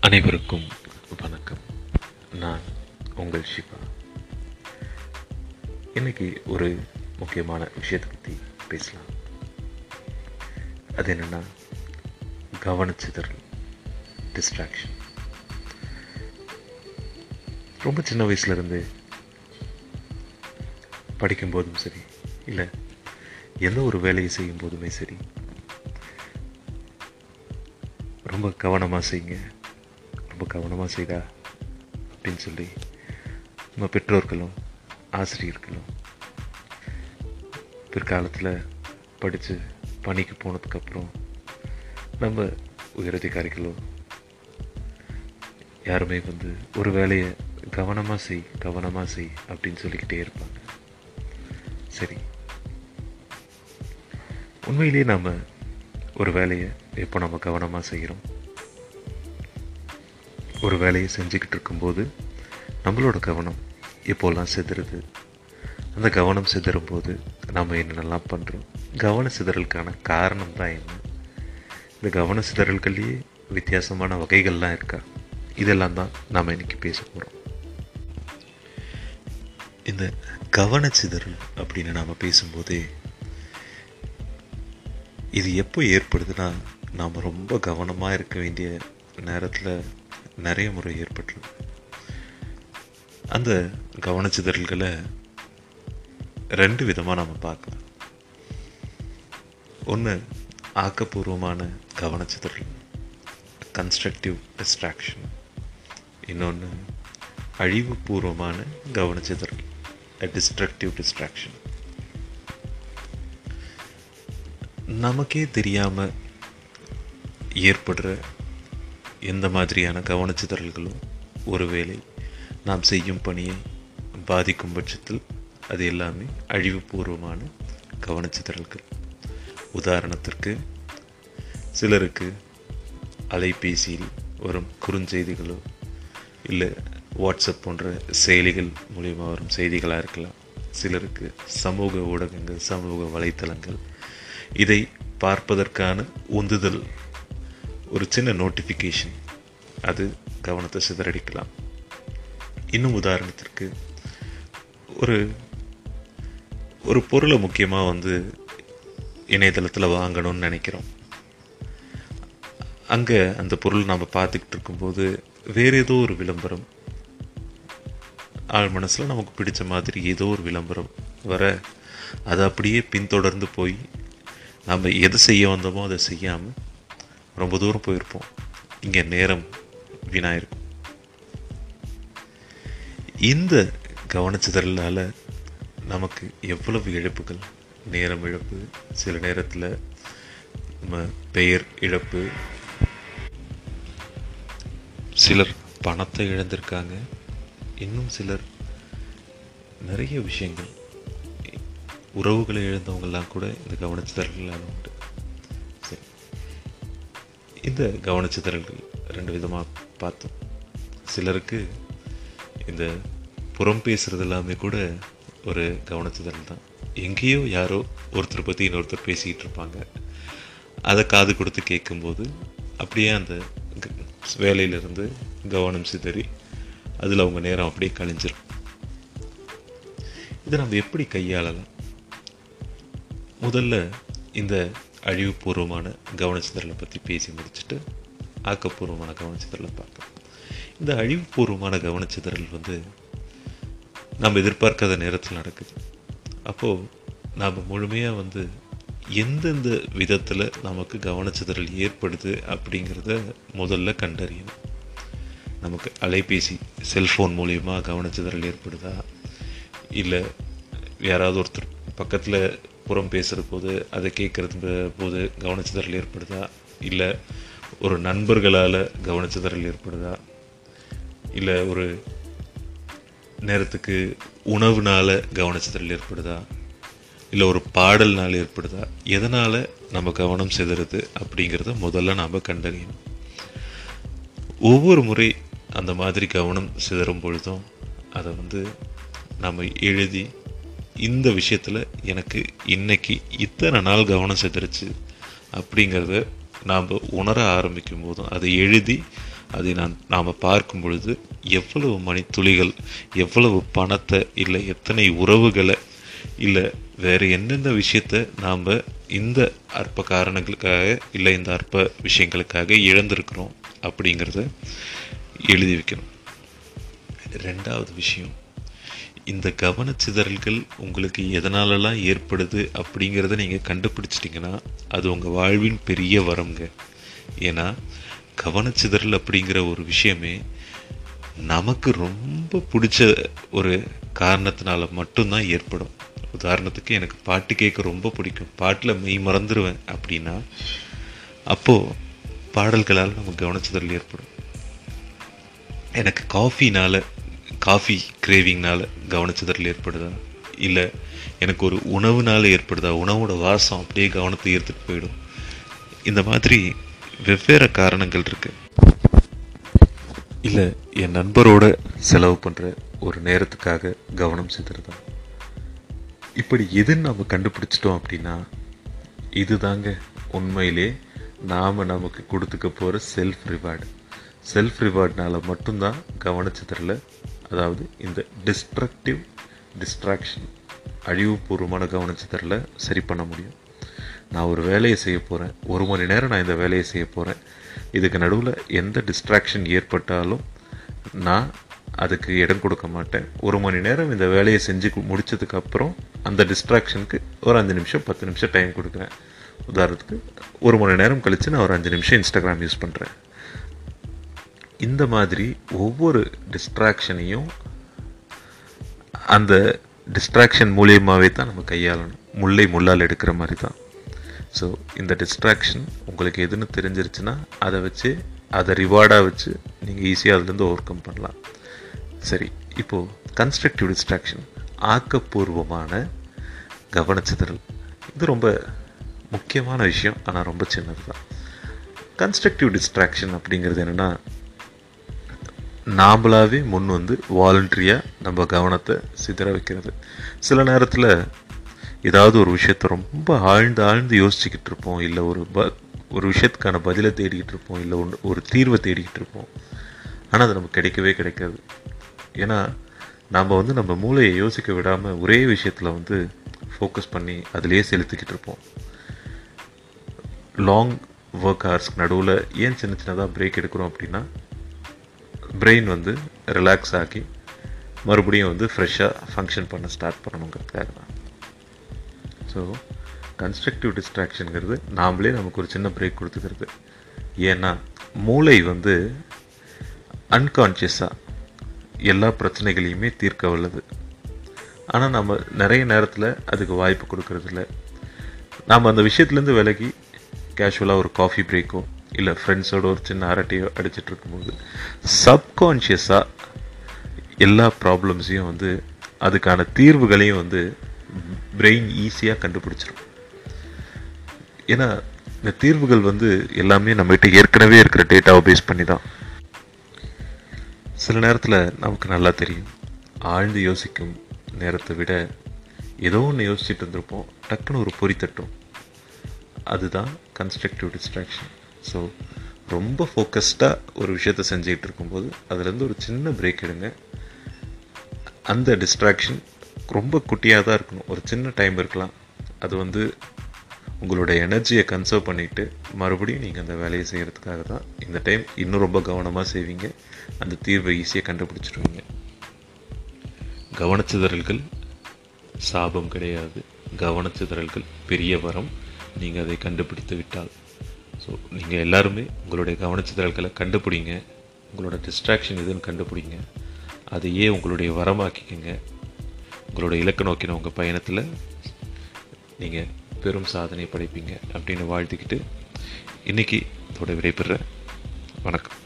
அனைவருக்கும் வணக்கம். நான் உங்கள் ஷிபா. இன்னைக்கு ஒரு முக்கியமான விஷயத்தை பற்றி பேசலாம். அது என்னென்னா கவனச்சிதறல் டிஸ்ட்ராக்ஷன் ரொம்ப சின்ன வயசுலேருந்து படிக்கும்போதும் சரி இல்லை எந்த ஒரு வேலையை செய்யும் போதுமே சரி ரொம்ப கவனமாக செய்யுங்க. ரொம்ப கவனமாக செய்தா அப்படின்னு சொல்லி நம்ம பெற்றோர்களும் ஆசிரியர்களும் பிற்காலத்தில் படித்து பணிக்கு போனதுக்கப்புறம் நம்ம உயரதிகாரிகளோ யாருமே வந்து ஒரு வேலையை கவனமாக செய் கவனமாக செய் அப்படின்னு சொல்லிக்கிட்டே இருப்பாங்க. சரி. உண்மையிலேயே நாம் ஒரு வேலையை எப்போ நம்ம கவனமாக செய்கிறோம் ஒரு வேலையை செஞ்சுக்கிட்டு இருக்கும்போது நம்மளோட கவனம் எப்போல்லாம் சிதறுது? அந்த கவனம் சிதறும் போது நம்ம என்னென்னலாம் பண்ணுறோம் கவன சிதறலுக்கான காரணம் தான் என்ன? இந்த கவன சிதறல்கள்லேயே வித்தியாசமான வகைகள்லாம் இருக்கா? இதெல்லாம் தான் நாம் இன்றைக்கி பேச போகிறோம் இந்த கவனச்சிதறல் அப்படின்னு நாம் பேசும்போதே இது எப்போ ஏற்படுதுன்னா நாம் ரொம்ப கவனமாக இருக்க வேண்டிய நேரத்தில் நிறைய முறை ஏற்பட்டுரும் அந்த கவனச்சிதறல்களை ரெண்டு விதமாக நம்ம பார்க்கலாம். ஒன்று ஆக்கப்பூர்வமான கவனச்சிதறல் கன்ஸ்ட்ரக்டிவ் டிஸ்ட்ராக்ஷன் இன்னொன்று அழிவுபூர்வமான கவனச்சிதறல் டிஸ்ட்ரக்டிவ் டிஸ்ட்ராக்ஷன் நமக்கே தெரியாமல் ஏற்படுற எந்த மாதிரியான கவனச்சிதறல்களும் ஒருவேளை நாம் செய்யும் பணியை பாதிக்கும் பட்சத்தில் அது எல்லாமே அழிவுபூர்வமான கவனச்சிதறல்கள். உதாரணத்திற்கு சிலருக்கு அலைபேசியில் வரும் குறுஞ்செய்திகளோ இல்லை வாட்ஸ்அப் போன்ற செயலிகள் மூலிமா வரும் செய்திகளாக இருக்கலாம். சிலருக்கு சமூக ஊடகங்கள் சமூக வலைத்தளங்கள் இதை பார்ப்பதற்கான உந்துதல் ஒரு சின்ன நோட்டிஃபிகேஷன் அது கவனத்தை சிதறடிக்கலாம். இன்னும் உதாரணத்திற்கு ஒரு ஒரு பொருளை முக்கியமாக வந்து இணையதளத்தில் வாங்கணும்னு நினைக்கிறோம். அங்கே அந்த பொருள் நாம் பார்த்துக்கிட்டு இருக்கும்போது வேறு ஏதோ ஒரு விளம்பரம். ஆள் மனசில் நமக்கு பிடிச்ச மாதிரி ஏதோ ஒரு விளம்பரம் வர அதை அப்படியே பின்தொடர்ந்து போய் நம்ம எது செய்ய வந்தோமோ அதை செய்யாமல் ரொம்ப தூரம் போயிருப்போம். இங்கே நேரம் வீணாயிருக்கும் இந்த கவனச்சிதறலால் நமக்கு எவ்வளவு இழப்புகள்? நேரம் இழப்பு சில நேரத்தில் நம்ம பெயர் இழப்பு. சிலர் பணத்தை இழந்திருக்காங்க. இன்னும் சிலர் நிறைய விஷயங்கள். உறவுகளை இழந்தவங்கெல்லாம் கூட இந்த கவனச்சிதறல்களால் உண்டு. இந்த கவனச்சிதறல்கள் ரெண்டு விதமாக பார்த்தோம். சிலருக்கு இந்த புறம் பேசுறது எல்லாமே கூட ஒரு கவனச்சிதறல் தான். எங்கேயோ யாரோ ஒருத்தர் பற்றி இன்னொருத்தர் பேசிக்கிட்டு இருப்பாங்க. அதை காது கொடுத்து கேட்கும்போது அப்படியே அந்த வேலையிலிருந்து கவனம் சிதறி அதில் அவங்க நேரம் அப்படியே கழிஞ்சிடும் இதை நம்ம எப்படி கையாளலாம்? முதல்ல இந்த அழிவுபூர்வமான கவனச்சிதறலை பற்றி பேசி முடிச்சுட்டு ஆக்கப்பூர்வமான கவனச்சிதறலை பார்க்கலாம். இந்த அழிவுபூர்வமான கவனச்சிதறல் வந்து நம்ம எதிர்பார்க்காத நேரத்தில் நடக்குது. அப்போது நாம் முழுமையாக வந்து எந்தெந்த விதத்தில் நமக்கு கவனச்சிதறல் ஏற்படுது அப்படிங்கிறத முதல்ல கண்டறியணும். நமக்கு அலைபேசி செல்ஃபோன் மூலிமா கவனச்சிதறல் ஏற்படுதா? இல்லை யாராவது ஒருத்தர் பக்கத்தில் புறம் பேசுகிற போது அதை கேட்குறது போது கவனச்சிதறல் ஏற்படுதா? இல்லை ஒரு நண்பர்களால் கவனச்சிதறல் ஏற்படுதா? இல்லை ஒரு நேரத்துக்கு உணவுனால் கவனச்சிதறல் ஏற்படுதா? இல்லை ஒரு பாடல்னால் ஏற்படுதா? எதனால் நம்ம கவனம் சிதறுது அப்படிங்கிறத முதல்ல நாம் கண்டறியணும். ஒவ்வொரு முறை அந்த மாதிரி கவனம் சிதறும் பொழுதும் அதை வந்து நம்ம எழுதி இந்த விஷயத்தில் எனக்கு இன்றைக்கி இத்தனை நாள் கவனம் சிதறிச்சு அப்படிங்கிறத நாம் உணர ஆரம்பிக்கும் போதும் அதை எழுதி அதை நான் நாம் பார்க்கும் பொழுது எவ்வளவு மணித்துளிகள் எவ்வளவு பணத்தை இல்லை எத்தனை உறவுகளை இல்லை வேறு எந்தெந்த விஷயத்த நாம் இந்த அற்ப காரணங்களுக்காக இல்லை இந்த அற்ப விஷயங்களுக்காக இழந்திருக்கிறோம் அப்படிங்கிறத எழுதி வைக்கணும். ரெண்டாவது விஷயம் இந்த கவனச்சிதறல்கள் உங்களுக்கு எதனாலலாம் ஏற்படுது அப்படிங்கிறத நீங்கள் கண்டுபிடிச்சிட்டிங்கன்னா அது உங்கள் வாழ்வின் பெரிய வரம்ங்க. ஏன்னா கவனச்சிதறல் அப்படிங்கிற ஒரு விஷயமே நமக்கு ரொம்ப பிடிச்ச ஒரு காரணத்தினால மட்டும்தான் ஏற்படும். உதாரணத்துக்கு எனக்கு பாட்டு கேட்க ரொம்ப பிடிக்கும். பாட்டில் மெய் மறந்துடுவேன் அப்படின்னா அப்போது பாடல்களால் நமக்கு கவனச்சிதறல் ஏற்படும். எனக்கு காஃபினால் காஃபி கிரேவிங்னால் கவனச்சிதறல் ஏற்படுதா? இல்லை எனக்கு ஒரு உணவுனால ஏற்படுதா? உணவோட வாசம் அப்படியே கவனத்தை ஈர்த்துட்டு போயிடும். இந்த மாதிரி வெவ்வேறு காரணங்கள் இருக்கு. இல்லை என் நண்பரோட செலவு பண்ணுற ஒரு நேரத்துக்காக கவனம் சிதறதா? இப்படி எதுன்னு நம்ம கண்டுபிடிச்சிட்டோம் அப்படின்னா இதுதாங்க உண்மையிலே நாம் நமக்கு கொடுத்துக்க போகிற செல்ஃப் ரிவார்டு செல்ஃப் ரிவார்ட்னால மட்டும்தான் கவனச்சிதறல அதாவது இந்த டிஸ்ட்ரக்டிவ் டிஸ்ட்ராக்ஷன் அழிவுபூர்வமான கவனச்சிதறல சரி பண்ண முடியும். நான் ஒரு வேலையை செய்ய போகிறேன் ஒரு மணி நேரம் நான் இந்த வேலையை செய்ய போகிறேன் இதுக்கு நடுவில் எந்த டிஸ்ட்ராக்ஷன் ஏற்பட்டாலும் நான் அதுக்கு இடம் கொடுக்க மாட்டேன். ஒரு மணி நேரம் இந்த வேலையை செஞ்சு முடித்ததுக்கப்புறம் அந்த டிஸ்ட்ராக்ஷனுக்கு ஒரு அஞ்சு நிமிஷம் பத்து நிமிஷம் டைம் கொடுக்குறேன். உதாரணத்துக்கு ஒரு மணி நேரம் கழித்து நான் ஒரு அஞ்சு நிமிஷம் இன்ஸ்டாகிராம் யூஸ் பண்ணுறேன் இந்த மாதிரி ஒவ்வொரு டிஸ்ட்ராக்ஷனையும் அந்த டிஸ்ட்ராக்ஷன் மூலியமாகவே தான் நம்ம கையாளணும். முல்லை முள்ளால் எடுக்கிற மாதிரி தான். ஸோ இந்த டிஸ்ட்ராக்ஷன் உங்களுக்கு எதுன்னு தெரிஞ்சிருச்சுன்னா அதை வச்சு அதை ரிவார்டாக வச்சு நீங்கள் ஈஸியாக அதுலேருந்து ஓவர் கம் பண்ணலாம். சரி இப்போது கன்ஸ்ட்ரக்டிவ் டிஸ்ட்ராக்ஷன் ஆக்கப்பூர்வமான கவனச்சிதறல். இது ரொம்ப முக்கியமான விஷயம் ஆனால் ரொம்ப சின்னது தான் கன்ஸ்ட்ரக்டிவ் டிஸ்ட்ராக்ஷன் அப்படிங்கிறது என்னென்னா நாமளாவே முன் வந்து வாலண்டரியாக நம்ம கவனத்தை சிதற வைக்கிறது. சில நேரத்தில் ஏதாவது ஒரு விஷயத்த ரொம்ப ஆழ்ந்து ஆழ்ந்து யோசிச்சுக்கிட்டு இருப்போம். இல்லை ஒரு ப ஒரு விஷயத்துக்கான பதிலை தேடிக்கிட்டு இருப்போம். இல்லை ஒன்று ஒரு தீர்வை தேடிக்கிட்டு இருப்போம். ஆனால் அது நமக்கு கிடைக்கவே கிடைக்காது. ஏன்னா நம்ம வந்து நம்ம மூளையை யோசிக்க விடாமல் ஒரே விஷயத்தில் வந்து ஃபோக்கஸ் பண்ணி அதிலேயே செலுத்திக்கிட்டு இருப்போம். லாங் ஒர்க் ஹவர்ஸ்க்கு நடுவில் ஏன் சின்ன சின்னதாக பிரேக் எடுக்கிறோம் அப்படின்னா பிரெயின் வந்து ரிலாக்ஸ் ஆகி மறுபடியும் வந்து ஃப்ரெஷ்ஷாக ஃபங்க்ஷன் பண்ண ஸ்டார்ட் பண்ணணுங்கிறதுக்காக தான் ஸோ கன்ஸ்ட்ரக்டிவ் டிஸ்ட்ராக்ஷனுங்கிறது நாமளே நமக்கு ஒரு சின்ன பிரேக் கொடுத்துக்கிறது. ஏன்னா மூளை வந்து அன்கான்ஷியஸாக எல்லா பிரச்சனைகளையுமே தீர்க்க வல்லது. ஆனால் நம்ம நிறைய நேரத்தில் அதுக்கு வாய்ப்பு கொடுக்கறதில்ல. நாம் அந்த விஷயத்துலேருந்து விலகி கேஷுவலாக ஒரு காஃபி பிரேக்கோ இல்லை ஃப்ரெண்ட்ஸோட ஒரு சின்ன அரட்டையோ அடிச்சிட்டு இருக்கும்போது சப்கான்ஷியஸாக எல்லா ப்ராப்ளம்ஸையும் வந்து அதுக்கான தீர்வுகளையும் வந்து பிரெயின் ஈஸியாக கண்டுபிடிச்சிரும். ஏன்னா இந்த தீர்வுகள் வந்து எல்லாமே நம்மகிட்ட ஏற்கனவே இருக்கிற டேட்டாவை பேஸ் பண்ணி தான் சில நேரத்தில் நமக்கு நல்லா தெரியும். ஆழ்ந்து யோசிக்கும் நேரத்தை விட ஏதோ ஒன்று யோசிச்சுட்டு இருந்திருப்போம் டக்குன்னு ஒரு பொறி தட்டும் அதுதான் கன்ஸ்ட்ரக்டிவ் டிஸ்ட்ராக்ஷன் ஸோ ரொம்ப ஃபோக்கஸ்டாக ஒரு விஷயத்த செஞ்சுக்கிட்டு இருக்கும்போது அதுலேருந்து ஒரு சின்ன பிரேக் எடுங்க. அந்த டிஸ்ட்ராக்ஷன் ரொம்ப குட்டியாக தான் இருக்கணும். ஒரு சின்ன டைம் இருக்கலாம். அது வந்து உங்களோட எனர்ஜியை கன்சர்வ் பண்ணிவிட்டு மறுபடியும் நீங்கள் அந்த வேலையை செய்கிறதுக்காக தான் இந்த டைம் இன்னும் ரொம்ப கவனமாக செய்வீங்க. அந்த தீர்வை ஈஸியாக கண்டுபிடிச்சிடுவீங்க கவனச்சிதறல்கள் சாபம் கிடையாது. கவனச்சிதறல்கள் பெரிய வரம். நீங்கள் அதை கண்டுபிடித்து விட்டால் ஸோ நீங்கள் எல்லாருமே உங்களுடைய கவனச்சிதழ்களை கண்டுபிடிங்க. உங்களோட டிஸ்ட்ராக்ஷன் எதுன்னு கண்டுபிடிங்க. அதையே உங்களுடைய வரமாக்கிக்கங்க. உங்களோட இலக்கு நோக்கின உங்கள் பயணத்தில் நீங்கள் பெரும் சாதனை படைப்பீங்க அப்படின்னு வாழ்த்துக்கிட்டு இன்றைக்கி இதோட விடைபெறேன் வணக்கம்.